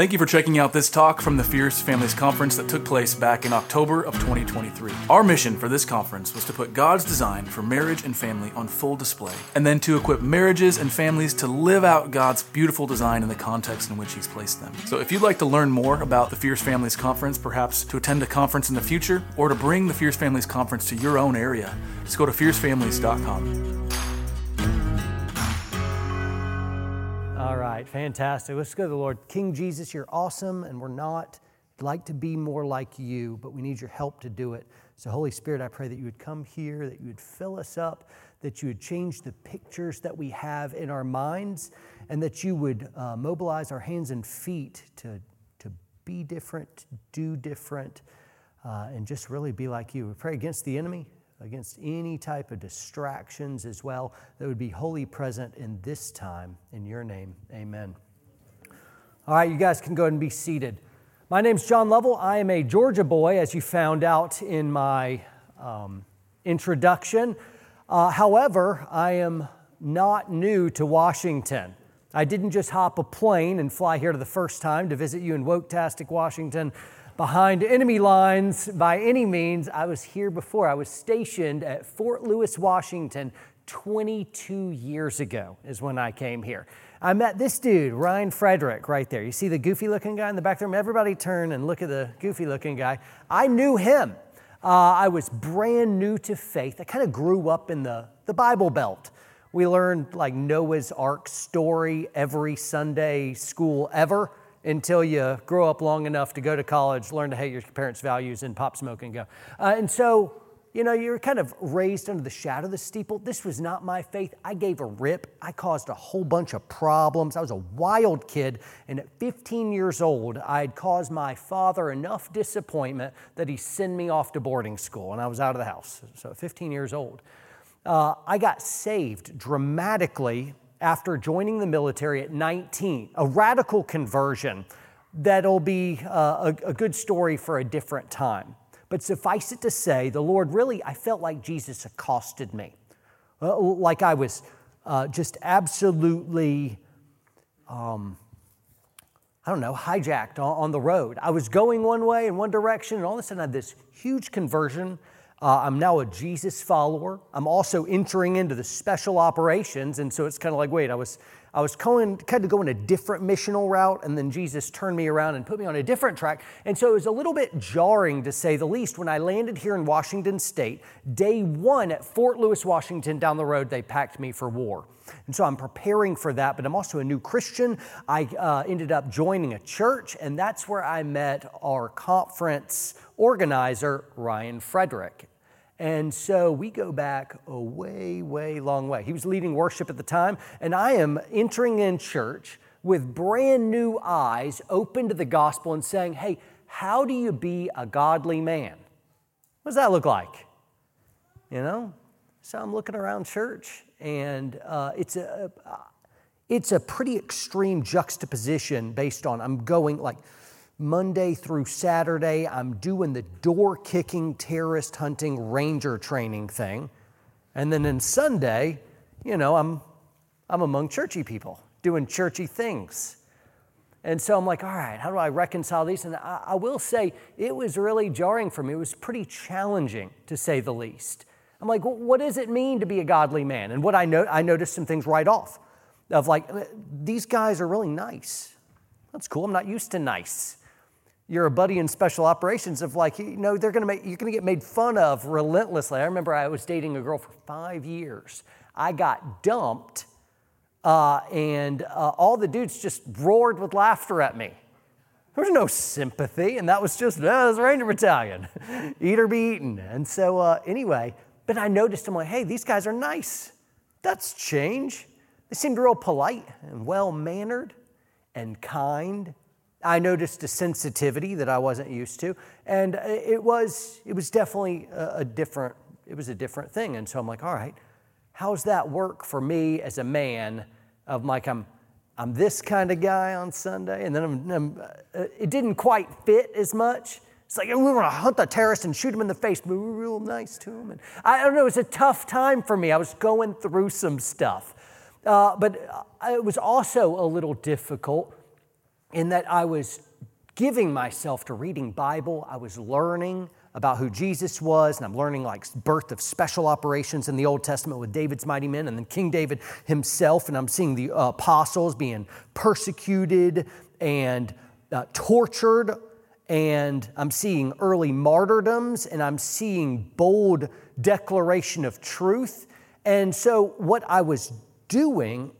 Thank you for checking out this talk from the Fierce Families Conference that took place back in October of 2023. Our mission for this conference was to put God's design for marriage and family on full display, and then to equip marriages and families to live out God's beautiful design in the context in which He's placed them. So if you'd like to learn more about the Fierce Families Conference, perhaps to attend a conference in the future, or to bring the Fierce Families Conference to your own area, just go to fiercefamilies.com. All right, fantastic. Let's go to the Lord. King Jesus, you're awesome, and we're not like to be more like you, but we need your help to do it. So, Holy Spirit, I pray that you would come here, that you would fill us up, that you would change the pictures that we have in our minds, and that you would uh, mobilize our hands and feet to, to be different, do different, uh, and just really be like you. We pray against the enemy against any type of distractions as well that would be wholly present in this time. In your name, amen. All right, you guys can go and be seated. My name's John Lovell. I am a Georgia boy, as you found out in my um, introduction. Uh, however, I am not new to Washington. I didn't just hop a plane and fly here to the first time to visit you in Woketastic, Washington behind enemy lines by any means. I was here before. I was stationed at Fort Lewis, Washington 22 years ago, is when I came here. I met this dude, Ryan Frederick, right there. You see the goofy looking guy in the back there? Everybody turn and look at the goofy looking guy. I knew him. Uh, I was brand new to faith. I kind of grew up in the, the Bible Belt. We learned like Noah's Ark story every Sunday school ever until you grow up long enough to go to college, learn to hate your parents' values, and pop smoke and go. Uh, and so, you know, you're kind of raised under the shadow of the steeple. This was not my faith. I gave a rip. I caused a whole bunch of problems. I was a wild kid. And at 15 years old, I had caused my father enough disappointment that he sent me off to boarding school, and I was out of the house. So at 15 years old. Uh, I got saved dramatically after joining the military at 19, a radical conversion that'll be uh, a, a good story for a different time. But suffice it to say, the Lord really, I felt like Jesus accosted me. Uh, like I was uh, just absolutely, um, I don't know, hijacked on, on, the road. I was going one way in one direction, and all of a sudden I had this huge conversion uh, I'm now a Jesus follower. I'm also entering into the special operations. And so it's kind of like, wait, I was, I was going, kind of going a different missional route, and then Jesus turned me around and put me on a different track. And so it was a little bit jarring, to say the least, when I landed here in Washington State. Day one at Fort Lewis, Washington, down the road, they packed me for war. And so I'm preparing for that, but I'm also a new Christian. I uh, ended up joining a church, and that's where I met our conference organizer, Ryan Frederick. And so we go back a way, way long way. He was leading worship at the time, and I am entering in church with brand new eyes open to the gospel and saying, Hey, how do you be a godly man? What does that look like? You know? So I'm looking around church, and uh, it's a it's a pretty extreme juxtaposition based on I'm going like Monday through Saturday, I'm doing the door kicking, terrorist hunting, ranger training thing. And then in Sunday, you know, I'm, I'm among churchy people doing churchy things. And so I'm like, all right, how do I reconcile these? And I, I, will say it was really jarring for me. It was pretty challenging, to say the least. I'm like, well, what does it mean to be a godly man? And what I know, I noticed some things right off of like, these guys are really nice. That's cool. I'm not used to nice you're a buddy in special operations of like, you know, they're gonna make, you're gonna get made fun of relentlessly. I remember I was dating a girl for five years. I got dumped, uh, and uh, all the dudes just roared with laughter at me. There was no sympathy, and that was just, oh, was Ranger Battalion, eat or be eaten. And so, uh, anyway, but I noticed, I'm like, hey, these guys are nice. That's change. They seemed real polite and well mannered and kind I noticed a sensitivity that I wasn't used to, and it was it was definitely a, a different it was a different thing. And so I'm like, all right, how's that work for me as a man? Of like I'm I'm this kind of guy on Sunday, and then I'm, I'm, uh, it didn't quite fit as much. It's like we want to hunt the terrorist and shoot him in the face, but we're real nice to him. And I don't know, it was a tough time for me. I was going through some stuff, uh, but uh, it was also a little difficult in that I was giving myself to reading Bible, I was learning about who Jesus was, and I'm learning like birth of special operations in the Old Testament with David's mighty men, and then King David himself, and I'm seeing the uh, apostles being persecuted and uh, tortured, and I'm seeing early martyrdoms, and I'm seeing bold declaration of truth. And so, what I was doing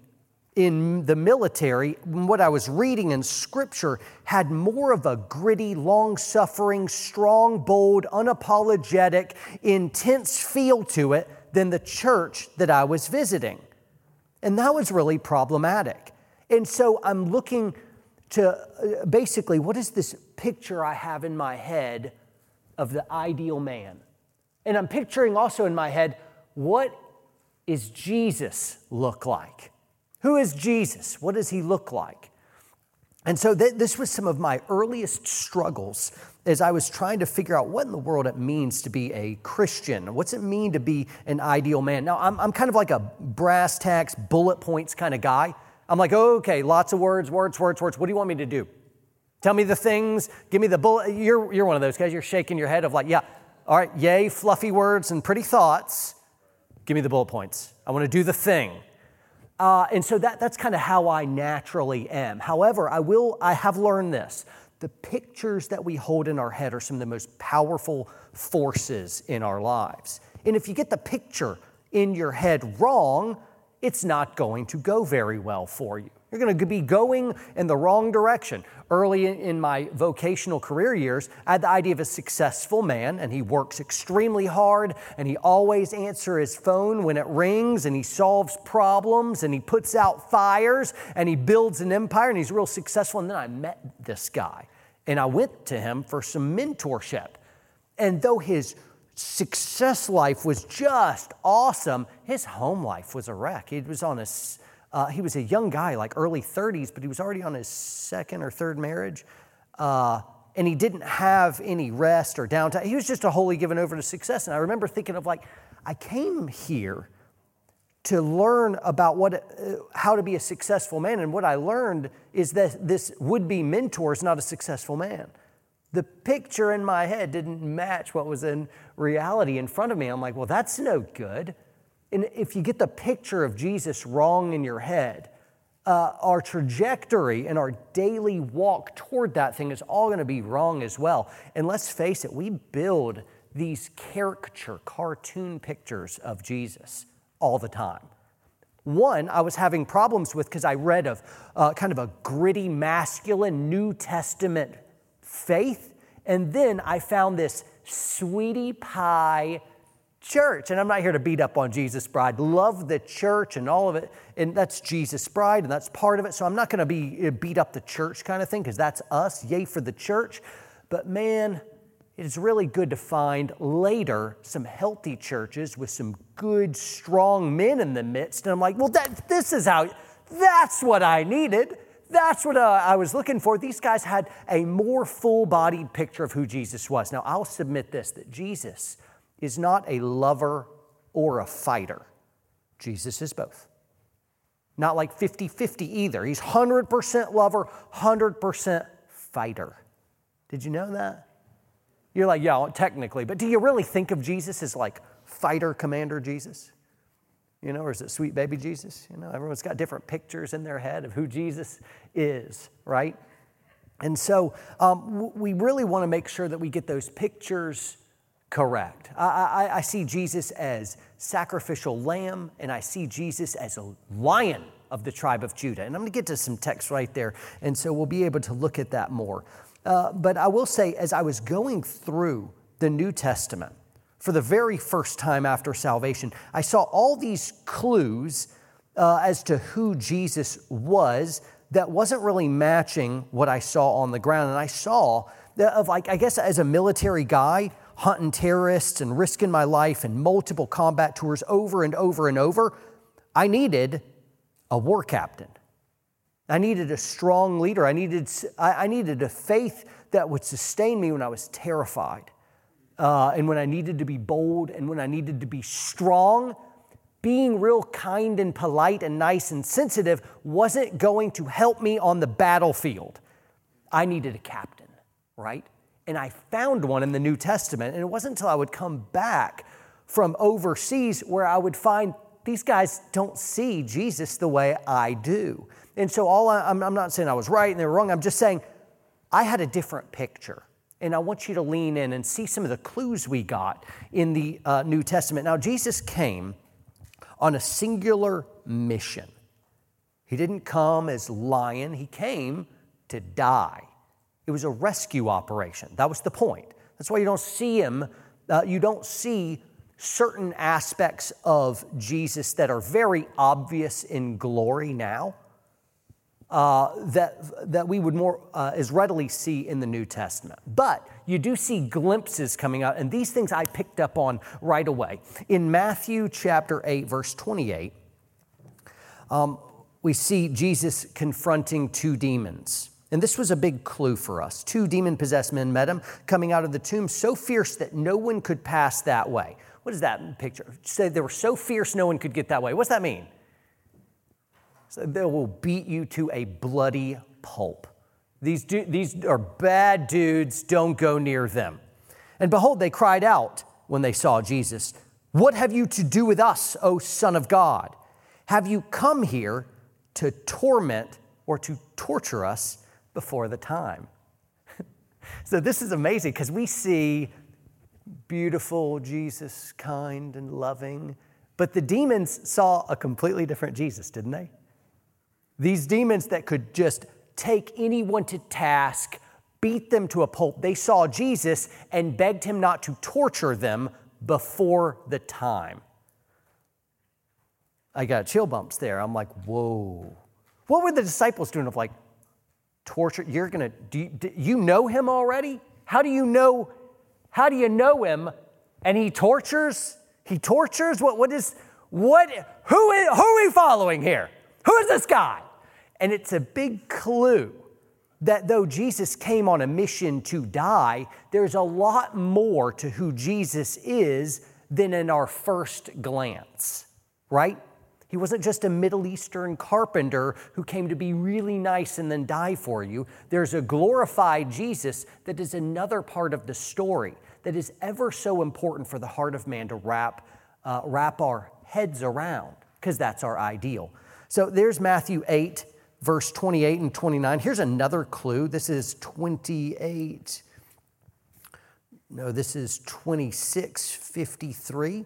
in the military, what I was reading in scripture had more of a gritty, long suffering, strong, bold, unapologetic, intense feel to it than the church that I was visiting. And that was really problematic. And so I'm looking to uh, basically what is this picture I have in my head of the ideal man? And I'm picturing also in my head what is Jesus look like? Who is Jesus? What does he look like? And so th- this was some of my earliest struggles as I was trying to figure out what in the world it means to be a Christian. What's it mean to be an ideal man? Now, I'm, I'm kind of like a brass tacks, bullet points kind of guy. I'm like, okay, lots of words, words, words, words. What do you want me to do? Tell me the things, give me the bullet. You're, you're one of those guys, you're shaking your head of like, yeah, all right, yay, fluffy words and pretty thoughts. Give me the bullet points. I want to do the thing. Uh, and so that, that's kind of how I naturally am. However, I will, I have learned this. The pictures that we hold in our head are some of the most powerful forces in our lives. And if you get the picture in your head wrong, it's not going to go very well for you. You're going to be going in the wrong direction. Early in my vocational career years, I had the idea of a successful man, and he works extremely hard, and he always answers his phone when it rings, and he solves problems, and he puts out fires, and he builds an empire, and he's real successful. And then I met this guy, and I went to him for some mentorship. And though his success life was just awesome, his home life was a wreck. He was on his uh, he was a young guy, like early 30s, but he was already on his second or third marriage. Uh, and he didn't have any rest or downtime. He was just a wholly given over to success. And I remember thinking of like, I came here to learn about what, uh, how to be a successful man. And what I learned is that this would be mentor is not a successful man. The picture in my head didn't match what was in reality in front of me. I'm like, well, that's no good. And if you get the picture of Jesus wrong in your head, uh, our trajectory and our daily walk toward that thing is all going to be wrong as well. And let's face it, we build these caricature, cartoon pictures of Jesus all the time. One, I was having problems with because I read of uh, kind of a gritty, masculine New Testament faith, and then I found this sweetie pie church. And I'm not here to beat up on Jesus' bride. Love the church and all of it. And that's Jesus' bride, and that's part of it. So I'm not going to be beat up the church kind of thing because that's us. Yay for the church. But man, it is really good to find later some healthy churches with some good, strong men in the midst. And I'm like, well, that, this is how, that's what I needed. That's what uh, I was looking for. These guys had a more full bodied picture of who Jesus was. Now, I'll submit this that Jesus is not a lover or a fighter. Jesus is both. Not like 50 50 either. He's 100% lover, 100% fighter. Did you know that? You're like, yeah, technically, but do you really think of Jesus as like fighter commander Jesus? You know, or is it sweet baby Jesus? You know, everyone's got different pictures in their head of who Jesus is, right? And so um, we really want to make sure that we get those pictures correct. I, I, I, see Jesus as sacrificial lamb, and I see Jesus as a lion of the tribe of Judah. And I'm going to get to some text right there, and so we'll be able to look at that more. Uh, but I will say, as I was going through the New Testament for the very first time after salvation, I saw all these clues uh, as to who Jesus was that wasn't really matching what I saw on the ground. And I saw of like, I guess as a military guy, hunting terrorists and risking my life in multiple combat tours over and over and over, I needed a war captain. I needed a strong leader. I needed, I needed a faith that would sustain me when I was terrified. Uh, and when I needed to be bold and when I needed to be strong, being real kind and polite and nice and sensitive wasn't going to help me on the battlefield. I needed a captain, right? And I found one in the New Testament. And it wasn't until I would come back from overseas where I would find these guys don't see Jesus the way I do. And so, all I, I'm, I'm not saying I was right and they were wrong. I'm just saying I had a different picture. And I want you to lean in and see some of the clues we got in the uh, New Testament. Now, Jesus came on a singular mission. He didn't come as lion, he came to die. It was a rescue operation. That was the point. That's why you don't see him, uh, you don't see certain aspects of Jesus that are very obvious in glory now. Uh, that, that we would more uh, as readily see in the New Testament. But you do see glimpses coming out, and these things I picked up on right away. In Matthew chapter 8, verse 28, um, we see Jesus confronting two demons. And this was a big clue for us. Two demon possessed men met him coming out of the tomb so fierce that no one could pass that way. What is that picture? Say they were so fierce no one could get that way. What's that mean? So they will beat you to a bloody pulp. These, du- these are bad dudes, don't go near them. And behold, they cried out when they saw Jesus, What have you to do with us, O Son of God? Have you come here to torment or to torture us before the time? so this is amazing because we see beautiful Jesus, kind and loving, but the demons saw a completely different Jesus, didn't they? These demons that could just take anyone to task, beat them to a pulp. They saw Jesus and begged him not to torture them before the time. I got chill bumps there. I'm like, whoa. What were the disciples doing of like, torture? You're gonna, do you, do you know him already? How do you know, how do you know him and he tortures? He tortures? What, what is, what, who, is, who are we following here? Who is this guy? And it's a big clue that though Jesus came on a mission to die, there's a lot more to who Jesus is than in our first glance, right? He wasn't just a Middle Eastern carpenter who came to be really nice and then die for you. There's a glorified Jesus that is another part of the story that is ever so important for the heart of man to wrap, uh, wrap our heads around, because that's our ideal. So there's Matthew 8, verse 28 and 29. Here's another clue. This is 28. No, this is 2653.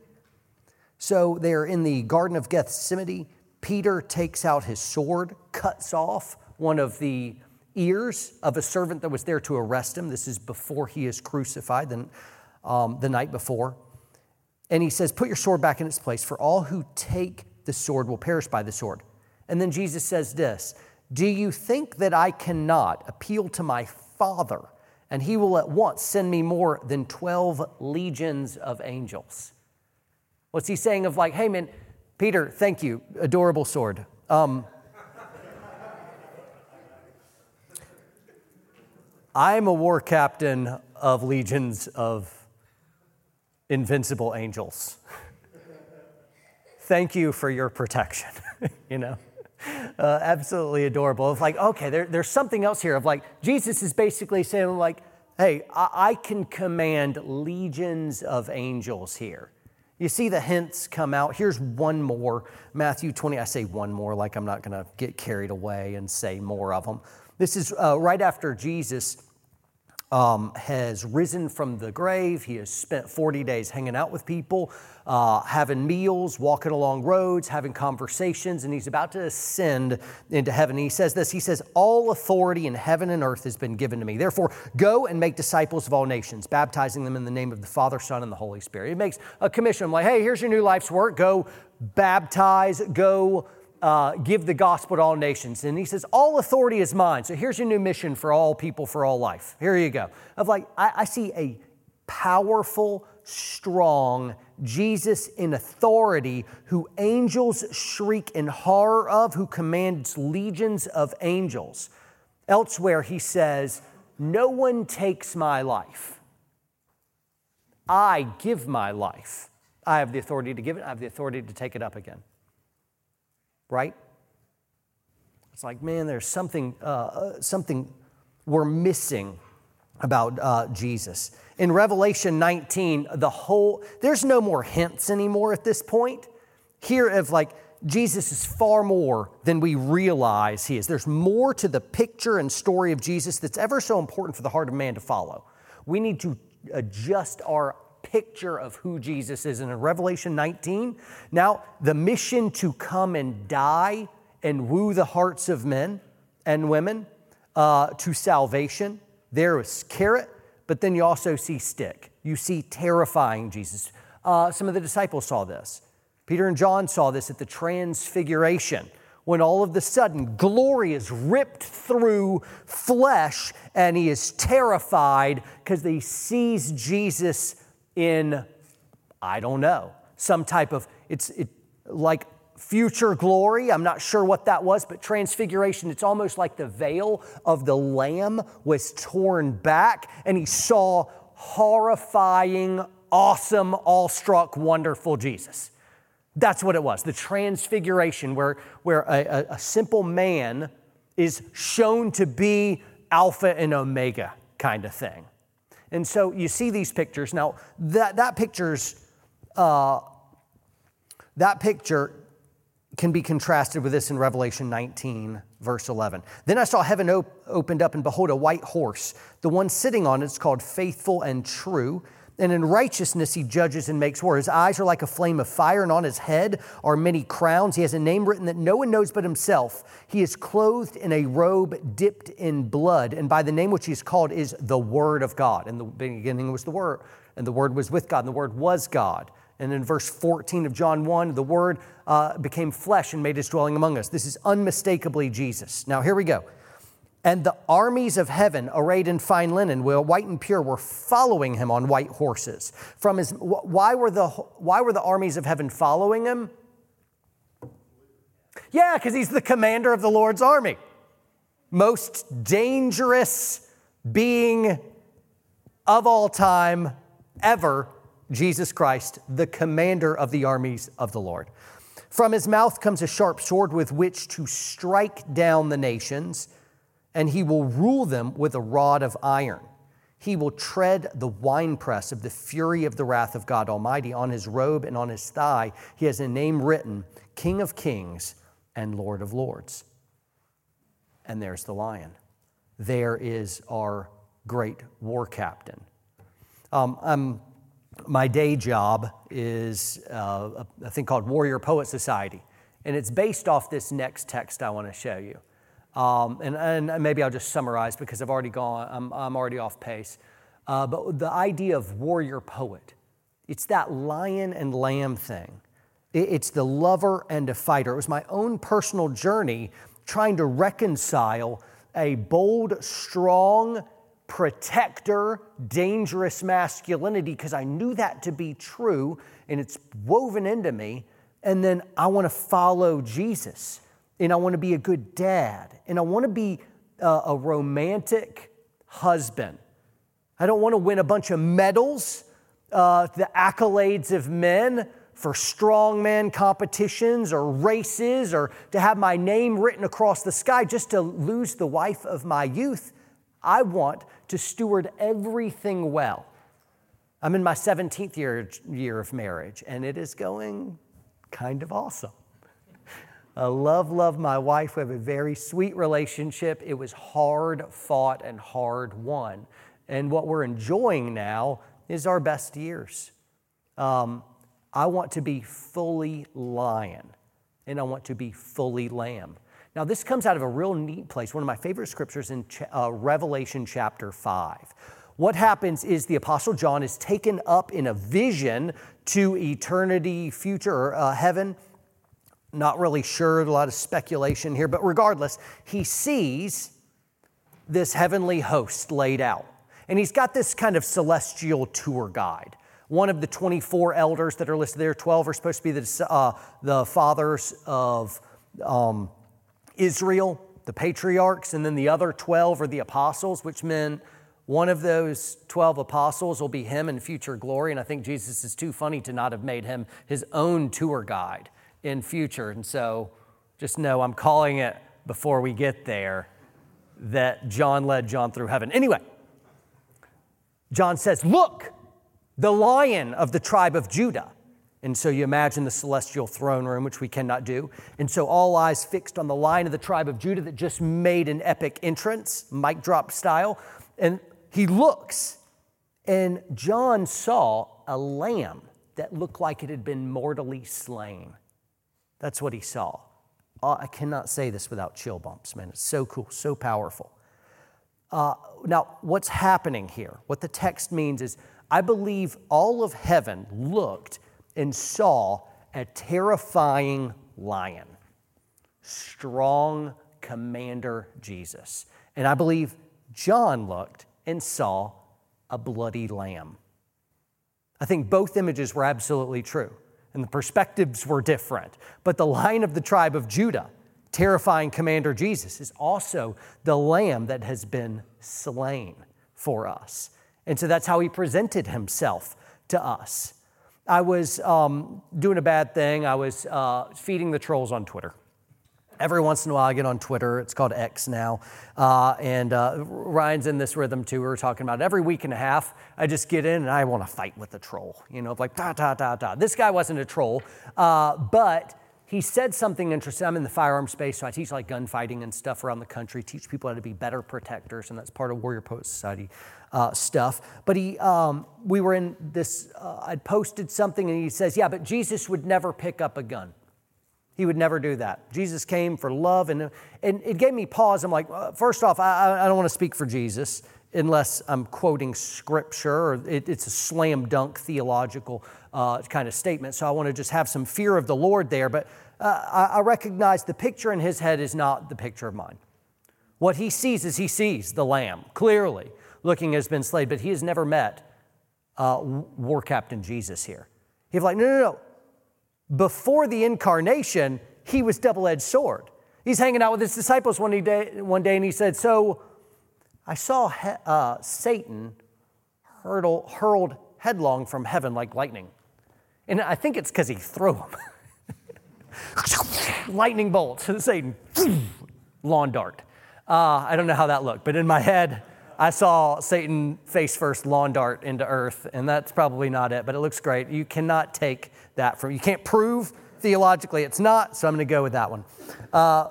So they're in the Garden of Gethsemane. Peter takes out his sword, cuts off one of the ears of a servant that was there to arrest him. This is before he is crucified, the, um, the night before. And he says, Put your sword back in its place, for all who take the sword will perish by the sword. And then Jesus says this Do you think that I cannot appeal to my Father, and he will at once send me more than 12 legions of angels? What's he saying of like, hey man, Peter, thank you, adorable sword. Um, I'm a war captain of legions of invincible angels. Thank you for your protection, you know? uh, absolutely adorable. Of like, okay, there, there's something else here. Of like, Jesus is basically saying, like, hey, I, I can command legions of angels here. You see the hints come out. Here's one more Matthew 20. I say one more like I'm not going to get carried away and say more of them. This is uh, right after Jesus um, has risen from the grave. He has spent 40 days hanging out with people, uh, having meals, walking along roads, having conversations, and he's about to ascend into heaven. And he says this He says, All authority in heaven and earth has been given to me. Therefore, go and make disciples of all nations, baptizing them in the name of the Father, Son, and the Holy Spirit. He makes a commission. I'm like, hey, here's your new life's work. Go baptize, go uh, give the gospel to all nations. And he says, All authority is mine. So here's your new mission for all people, for all life. Here you go. Of like, I, I see a powerful, strong Jesus in authority who angels shriek in horror of, who commands legions of angels. Elsewhere, he says, No one takes my life. I give my life. I have the authority to give it, I have the authority to take it up again right? It's like, man, there's something, uh, uh, something we're missing about uh, Jesus. In Revelation 19, the whole, there's no more hints anymore at this point. Here, of like, Jesus is far more than we realize he is. There's more to the picture and story of Jesus that's ever so important for the heart of man to follow. We need to adjust our picture of who Jesus is. And in Revelation 19, now the mission to come and die and woo the hearts of men and women uh, to salvation, there is carrot, but then you also see stick. You see terrifying Jesus. Uh, some of the disciples saw this. Peter and John saw this at the Transfiguration when all of the sudden glory is ripped through flesh and he is terrified because he sees Jesus in, I don't know, some type of, it's it, like future glory. I'm not sure what that was, but transfiguration, it's almost like the veil of the Lamb was torn back and he saw horrifying, awesome, awestruck, wonderful Jesus. That's what it was the transfiguration, where, where a, a, simple man is shown to be Alpha and Omega kind of thing. And so you see these pictures. Now, that, that picture's, uh, that picture can be contrasted with this in Revelation 19, verse 11. Then I saw heaven op- opened up, and behold, a white horse. The one sitting on it is called Faithful and True and in righteousness he judges and makes war. His eyes are like a flame of fire, and on his head are many crowns. He has a name written that no one knows but himself. He is clothed in a robe dipped in blood, and by the name which he is called is the Word of God. In the beginning was the Word, and the Word was with God, and the Word was God. And in verse 14 of John 1, the Word uh, became flesh and made his dwelling among us. This is unmistakably Jesus. Now, here we go. And the armies of heaven, arrayed in fine linen, white and pure, were following him on white horses. From his, why, were the, why were the armies of heaven following him? Yeah, because he's the commander of the Lord's army. Most dangerous being of all time ever, Jesus Christ, the commander of the armies of the Lord. From his mouth comes a sharp sword with which to strike down the nations and he will rule them with a rod of iron. He will tread the winepress of the fury of the wrath of God Almighty. On his robe and on his thigh, he has a name written King of Kings and Lord of Lords. And there's the lion. There is our great war captain. Um, um, my day job is uh, a thing called Warrior Poet Society, and it's based off this next text I want to show you. Um, and, and, maybe I'll just summarize because I've already gone, I'm, I'm already off pace. Uh, but the idea of warrior poet, it's that lion and lamb thing. It, it's the lover and a fighter. It was my own personal journey trying to reconcile a bold, strong, protector, dangerous masculinity because I knew that to be true and it's woven into me. And then I want to follow Jesus and I want to be a good dad, and I want to be a, a romantic husband. I don't want to win a bunch of medals, uh, the accolades of men for strongman competitions or races, or to have my name written across the sky just to lose the wife of my youth. I want to steward everything well. I'm in my 17th year, year of marriage, and it is going kind of awesome. I love, love my wife. We have a very sweet relationship. It was hard fought and hard won. And what we're enjoying now is our best years. Um, I want to be fully lion and I want to be fully lamb. Now, this comes out of a real neat place, one of my favorite scriptures in uh, Revelation chapter 5. What happens is the Apostle John is taken up in a vision to eternity, future, uh, heaven not really sure, a lot of speculation here, but regardless, he sees this heavenly host laid out. And he's got this kind of celestial tour guide. One of the 24 elders that are listed there, 12 are supposed to be the, uh, the fathers of um, Israel, the patriarchs, and then the other 12 are the apostles, which meant one of those 12 apostles will be him in future glory. And I think Jesus is too funny to not have made him his own tour guide in future. And so just know I'm calling it before we get there. that John led John through heaven. Anyway, John says, Look, the lion of the tribe of Judah. And so you imagine the celestial throne room, which we cannot do. And so all eyes fixed on the lion of the tribe of Judah that just made an epic entrance, mic drop style. And he looks, and John saw a lamb that looked like it had been mortally slain. That's what he saw. Uh, I cannot say this without chill bumps, man. It's so cool, so powerful. Uh, now, what's happening here? What the text means is I believe all of heaven looked and saw a terrifying lion, strong commander Jesus. And I believe John looked and saw a bloody lamb. I think both images were absolutely true, and the perspectives were different. But the lion of the tribe of Judah, terrifying commander Jesus, is also the lamb that has been slain for us. And so that's how he presented himself to us. I was um, doing a bad thing. I was uh, feeding the trolls on Twitter. Every once in a while, I get on Twitter. It's called X now. Uh, and uh, Ryan's in this rhythm too. We are talking about it. every week and a half, I just get in and I want to fight with the troll. You know, like da, da, da, da. This guy wasn't a troll, uh, but he said something interesting. I'm in the firearm space, so I teach like gunfighting and stuff around the country, teach people how to be better protectors, and that's part of Warrior Poet Society uh, stuff. But he, um, we were in this, uh, I'd posted something, and he says, Yeah, but Jesus would never pick up a gun. He would never do that. Jesus came for love, and, and it gave me pause. I'm like, uh, first off, I, I don't want to speak for Jesus unless I'm quoting scripture or it, it's a slam dunk theological uh, kind of statement. So I want to just have some fear of the Lord there. But uh, I, I recognize the picture in his head is not the picture of mine. What he sees is he sees the lamb clearly looking has been slain, but he has never met uh, War Captain Jesus here. He's like, no, no, no. Before the incarnation, he was double edged sword. He's hanging out with his disciples one day, one day and he said, So I saw he, uh, Satan hurtle, hurled headlong from heaven like lightning. And I think it's because he threw him. lightning bolt, Satan, lawn dart. Uh, I don't know how that looked, but in my head, I saw Satan face first lawn dart into earth, and that's probably not it, but it looks great. You cannot take that from, you can't prove theologically it's not, so I'm going to go with that one. Uh,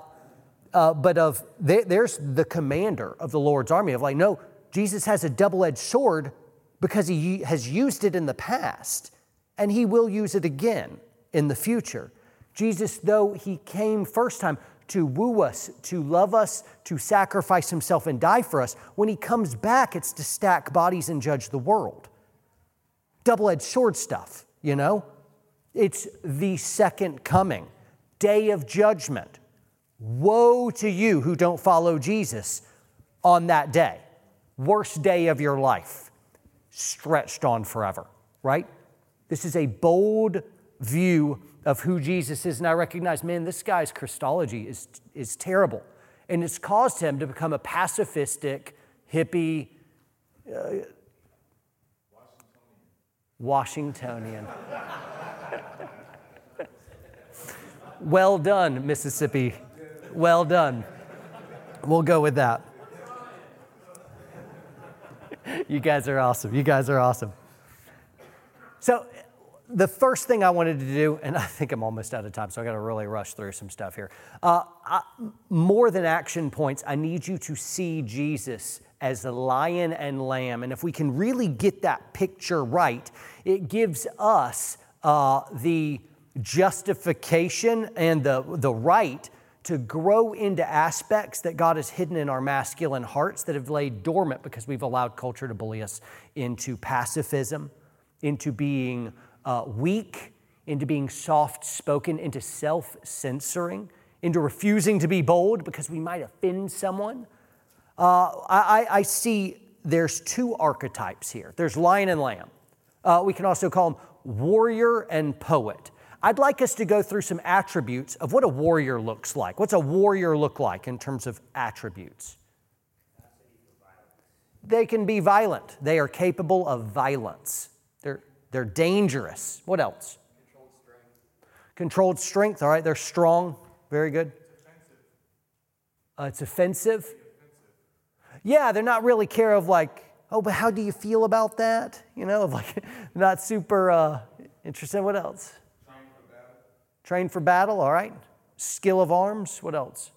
uh, but of there's the commander of the Lord's army of like, no, Jesus has a double edged sword because he has used it in the past, and he will use it again in the future. Jesus, though he came first time, to woo us, to love us, to sacrifice himself and die for us. When he comes back, it's to stack bodies and judge the world. Double edged sword stuff, you know? It's the second coming, day of judgment. Woe to you who don't follow Jesus on that day. Worst day of your life, stretched on forever, right? This is a bold view of who Jesus is. And I recognize, man, this guy's Christology is, is terrible. And it's caused him to become a pacifistic, hippie, uh, Washingtonian. Well done, Mississippi. Well done. We'll go with that. you guys are awesome. You guys are awesome. So, the first thing I wanted to do, and I think I'm almost out of time, so I got to really rush through some stuff here. Uh, I, more than action points, I need you to see Jesus as the lion and lamb. And if we can really get that picture right, it gives us uh, the justification and the, the right to grow into aspects that God has hidden in our masculine hearts that have laid dormant because we've allowed culture to bully us into pacifism, into being uh, weak, into being soft spoken, into self censoring, into refusing to be bold because we might offend someone. Uh, I, I, see there's two archetypes here there's lion and lamb. Uh, we can also call them warrior and poet. I'd like us to go through some attributes of what a warrior looks like. What's a warrior look like in terms of attributes? They can be violent. They are capable of violence. They're they're dangerous. What else? Controlled strength. Controlled strength, all right, they're strong. Very good. It's offensive. Uh, it's offensive. Yeah, they're not really care of like, oh, but how do you feel about that? You know, like not super uh, interested. What else? Train for battle. All right. Skill of arms, what else?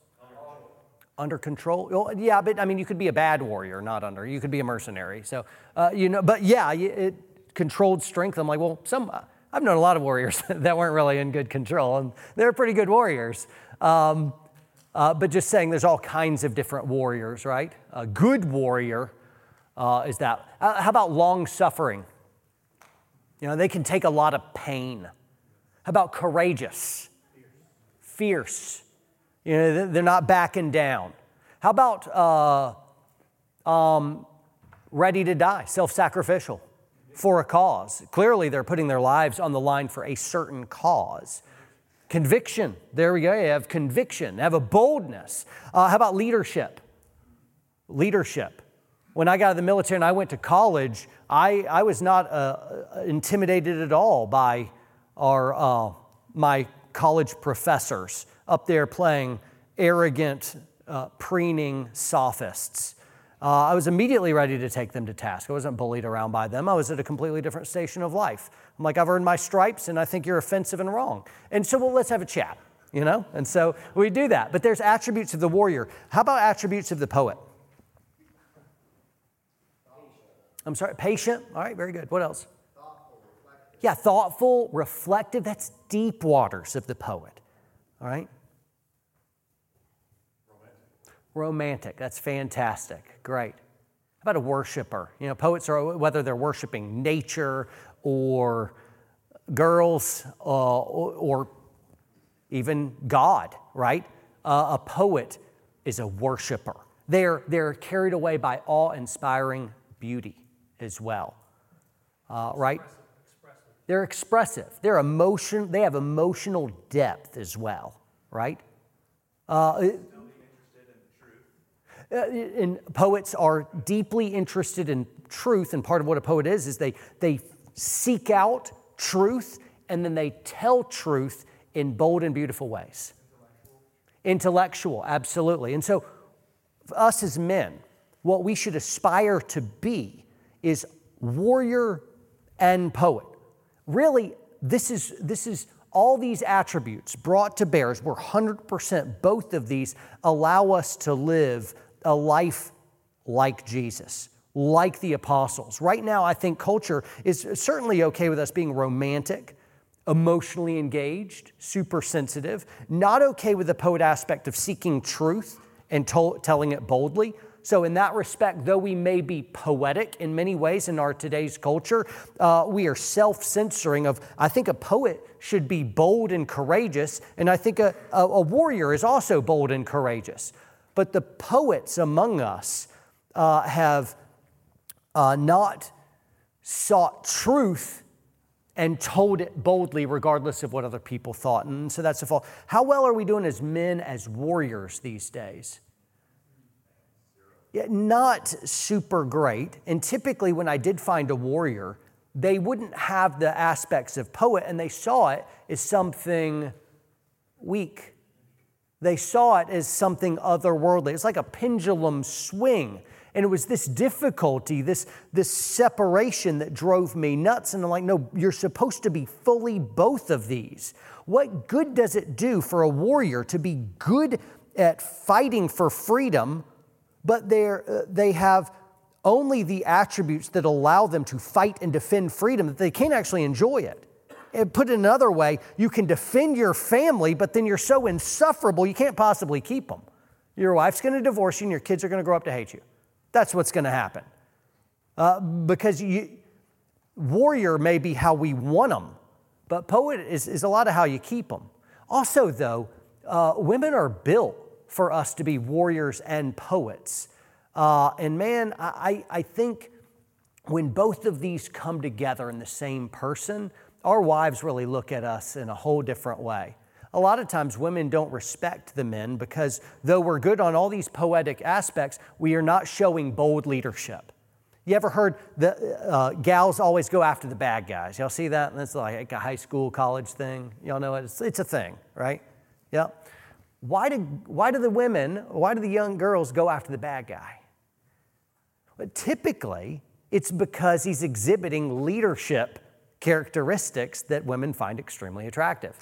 Under control. Oh, yeah, but I mean, you could be a bad warrior, not under. You could be a mercenary. So, uh, you know, but yeah, it controlled strength. I'm like, well, some. I've known a lot of warriors that weren't really in good control, and they're pretty good warriors. Um, uh, but just saying, there's all kinds of different warriors, right? A good warrior uh, is that. Uh, how about long suffering? You know, they can take a lot of pain. How about courageous? Fierce. You know, they're not backing down. How about uh, um, ready to die, self sacrificial for a cause? Clearly, they're putting their lives on the line for a certain cause. Conviction. There we go. You have conviction, have a boldness. Uh, how about leadership? Leadership. When I got out of the military and I went to college, I, I was not uh, intimidated at all by our, uh, my college professors up there playing arrogant, uh, preening sophists. Uh, I was immediately ready to take them to task. I wasn't bullied around by them. I was at a completely different station of life. I'm like, I've earned my stripes, and I think you're offensive and wrong. And so, well, let's have a chat, you know? And so we do that. But there's attributes of the warrior. How about attributes of the poet? I'm sorry, patient. All right, very good. What else? Yeah, thoughtful, reflective. That's deep waters of the poet. All right? Romantic. That's fantastic. Great. How about a worshiper? You know, poets are, whether they're worshiping nature or girls uh, or, or, even God, right? Uh, a poet is a worshiper. They're, they're carried away by awe inspiring beauty as well, uh, right? They're expressive. They're emotion. They have emotional depth as well, right? Uh, uh, and poets are deeply interested in truth, and part of what a poet is is they, they seek out truth and then they tell truth in bold and beautiful ways. Intellectual, Intellectual absolutely. And so, us as men, what we should aspire to be is warrior and poet. Really, this is, this is all these attributes brought to bear, we're 100%, both of these allow us to live a life like Jesus, like the apostles. Right now, I think culture is certainly okay with us being romantic, emotionally engaged, super sensitive, not okay with the poet aspect of seeking truth and to- telling it boldly. So, in that respect, though we may be poetic in many ways in our today's culture, uh, we are self censoring of, I think a poet should be bold and courageous, and I think a, a, a warrior is also bold and courageous. But the poets among us uh, have uh, not sought truth and told it boldly, regardless of what other people thought. And so that's the fault. How well are we doing as men, as warriors these days? Not super great. And typically, when I did find a warrior, they wouldn't have the aspects of poet, and they saw it as something weak they saw it as something otherworldly. It's like a pendulum swing. And it was this difficulty, this, this separation that drove me nuts. And I'm like, no, you're supposed to be fully both of these. What good does it do for a warrior to be good at fighting for freedom, but they're, uh, they have only the attributes that allow them to fight and defend freedom, that they can't actually enjoy it? And put it another way, you can defend your family, but then you're so insufferable you can't possibly keep them. Your wife's going to divorce you, and your kids are going to grow up to hate you. That's what's going to happen. Uh, because you, warrior may be how we want them, but poet is, is a lot of how you keep them. Also, though, uh, women are built for us to be warriors and poets. Uh, and man, I, I think when both of these come together in the same person, our wives really look at us in a whole different way. A lot of times, women don't respect the men because though we're good on all these poetic aspects, we are not showing bold leadership. You ever heard the uh, gals always go after the bad guys? Y'all see that? That's like a high school, college thing. Y'all know it? It's, it's a thing, right? Yep. Why do, why do the women, why do the young girls go after the bad guy? But typically, it's because he's exhibiting leadership characteristics that women find extremely attractive.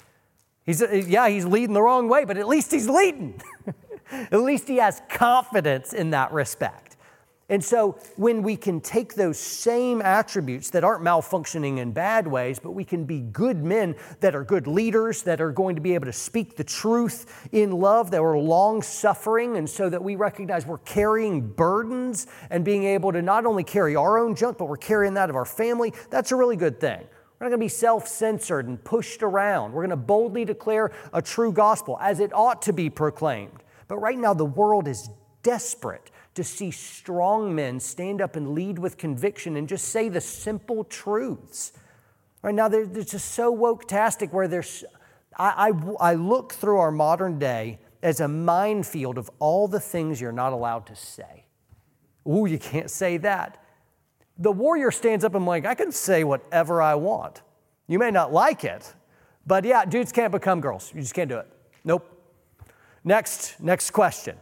He's, uh, yeah, he's leading the wrong way, but at least he's leading. at least he has confidence in that respect. And so, when we can take those same attributes that aren't malfunctioning in bad ways, but we can be good men that are good leaders, that are going to be able to speak the truth in love, that are long suffering, and so that we recognize we're carrying burdens and being able to not only carry our own junk, but we're carrying that of our family, that's a really good thing. We're not going to be self censored and pushed around. We're going to boldly declare a true gospel as it ought to be proclaimed. But right now, the world is desperate to see strong men stand up and lead with conviction and just say the simple truths. Right now, they're, they're just so woke-tastic where there's, I, I, I look through our modern day as a minefield of all the things you're not allowed to say. Ooh, you can't say that. The warrior stands up and like, I can say whatever I want. You may not like it, but yeah, dudes can't become girls. You just can't do it. Nope. Next, next question.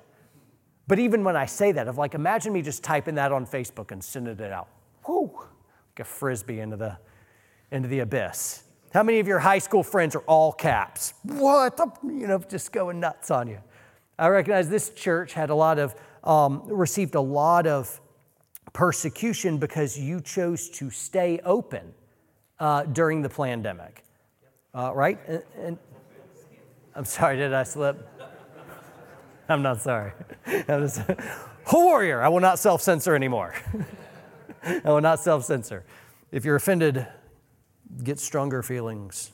But even when I say that, of like, imagine me just typing that on Facebook and sending it out. Whoo, like a frisbee into the, into the abyss. How many of your high school friends are all caps? What? You know, just going nuts on you. I recognize this church had a lot of, um, received a lot of persecution because you chose to stay open uh, during the pandemic, uh, right? And, and I'm sorry, did I slip? I'm not sorry. I'm just, warrior. I will not self censor anymore. I will not self censor. If you're offended, get stronger feelings.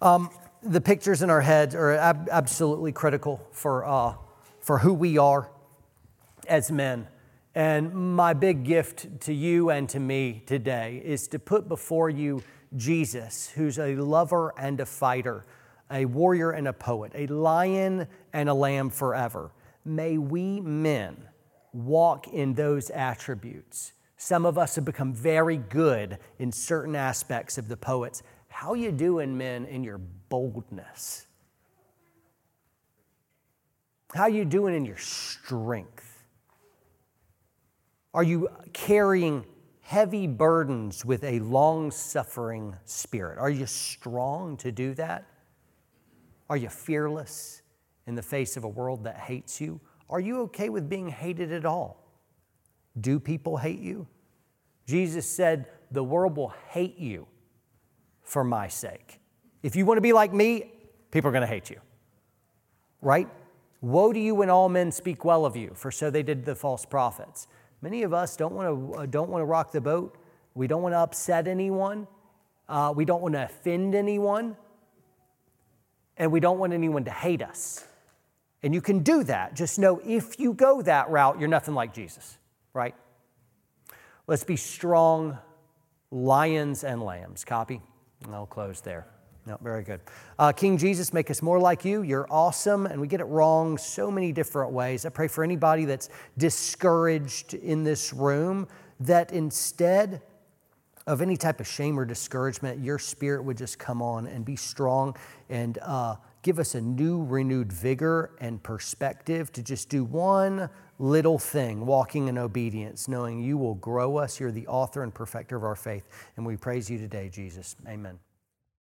um, the pictures in our heads are ab- absolutely critical for, uh, for who we are as men. And my big gift to you and to me today is to put before you Jesus, who's a lover and a fighter, a warrior and a poet, a lion and a lamb forever. May we men walk in those attributes. Some of us have become very good in certain aspects of the poets. How you doing, men, in your boldness? How you doing in your strength? Are you carrying heavy burdens with a long suffering spirit? Are you strong to do that? Are you fearless in the face of a world that hates you? Are you okay with being hated at all? Do people hate you? Jesus said, The world will hate you for my sake. If you want to be like me, people are going to hate you. Right? Woe to you when all men speak well of you, for so they did the false prophets. Many of us don't want to, uh, don't want to rock the boat. We don't want to upset anyone. Uh, we don't want to offend anyone. And we don't want anyone to hate us. And you can do that. Just know if you go that route, you're nothing like Jesus, right? Let's be strong lions and lambs. Copy? And I'll close there. No, very good. Uh, King Jesus, make us more like you. You're awesome, and we get it wrong so many different ways. I pray for anybody that's discouraged in this room that instead of any type of shame or discouragement, your spirit would just come on and be strong and uh, give us a new, renewed vigor and perspective to just do one little thing, walking in obedience, knowing you will grow us. You're the author and perfecter of our faith. And we praise you today, Jesus. Amen.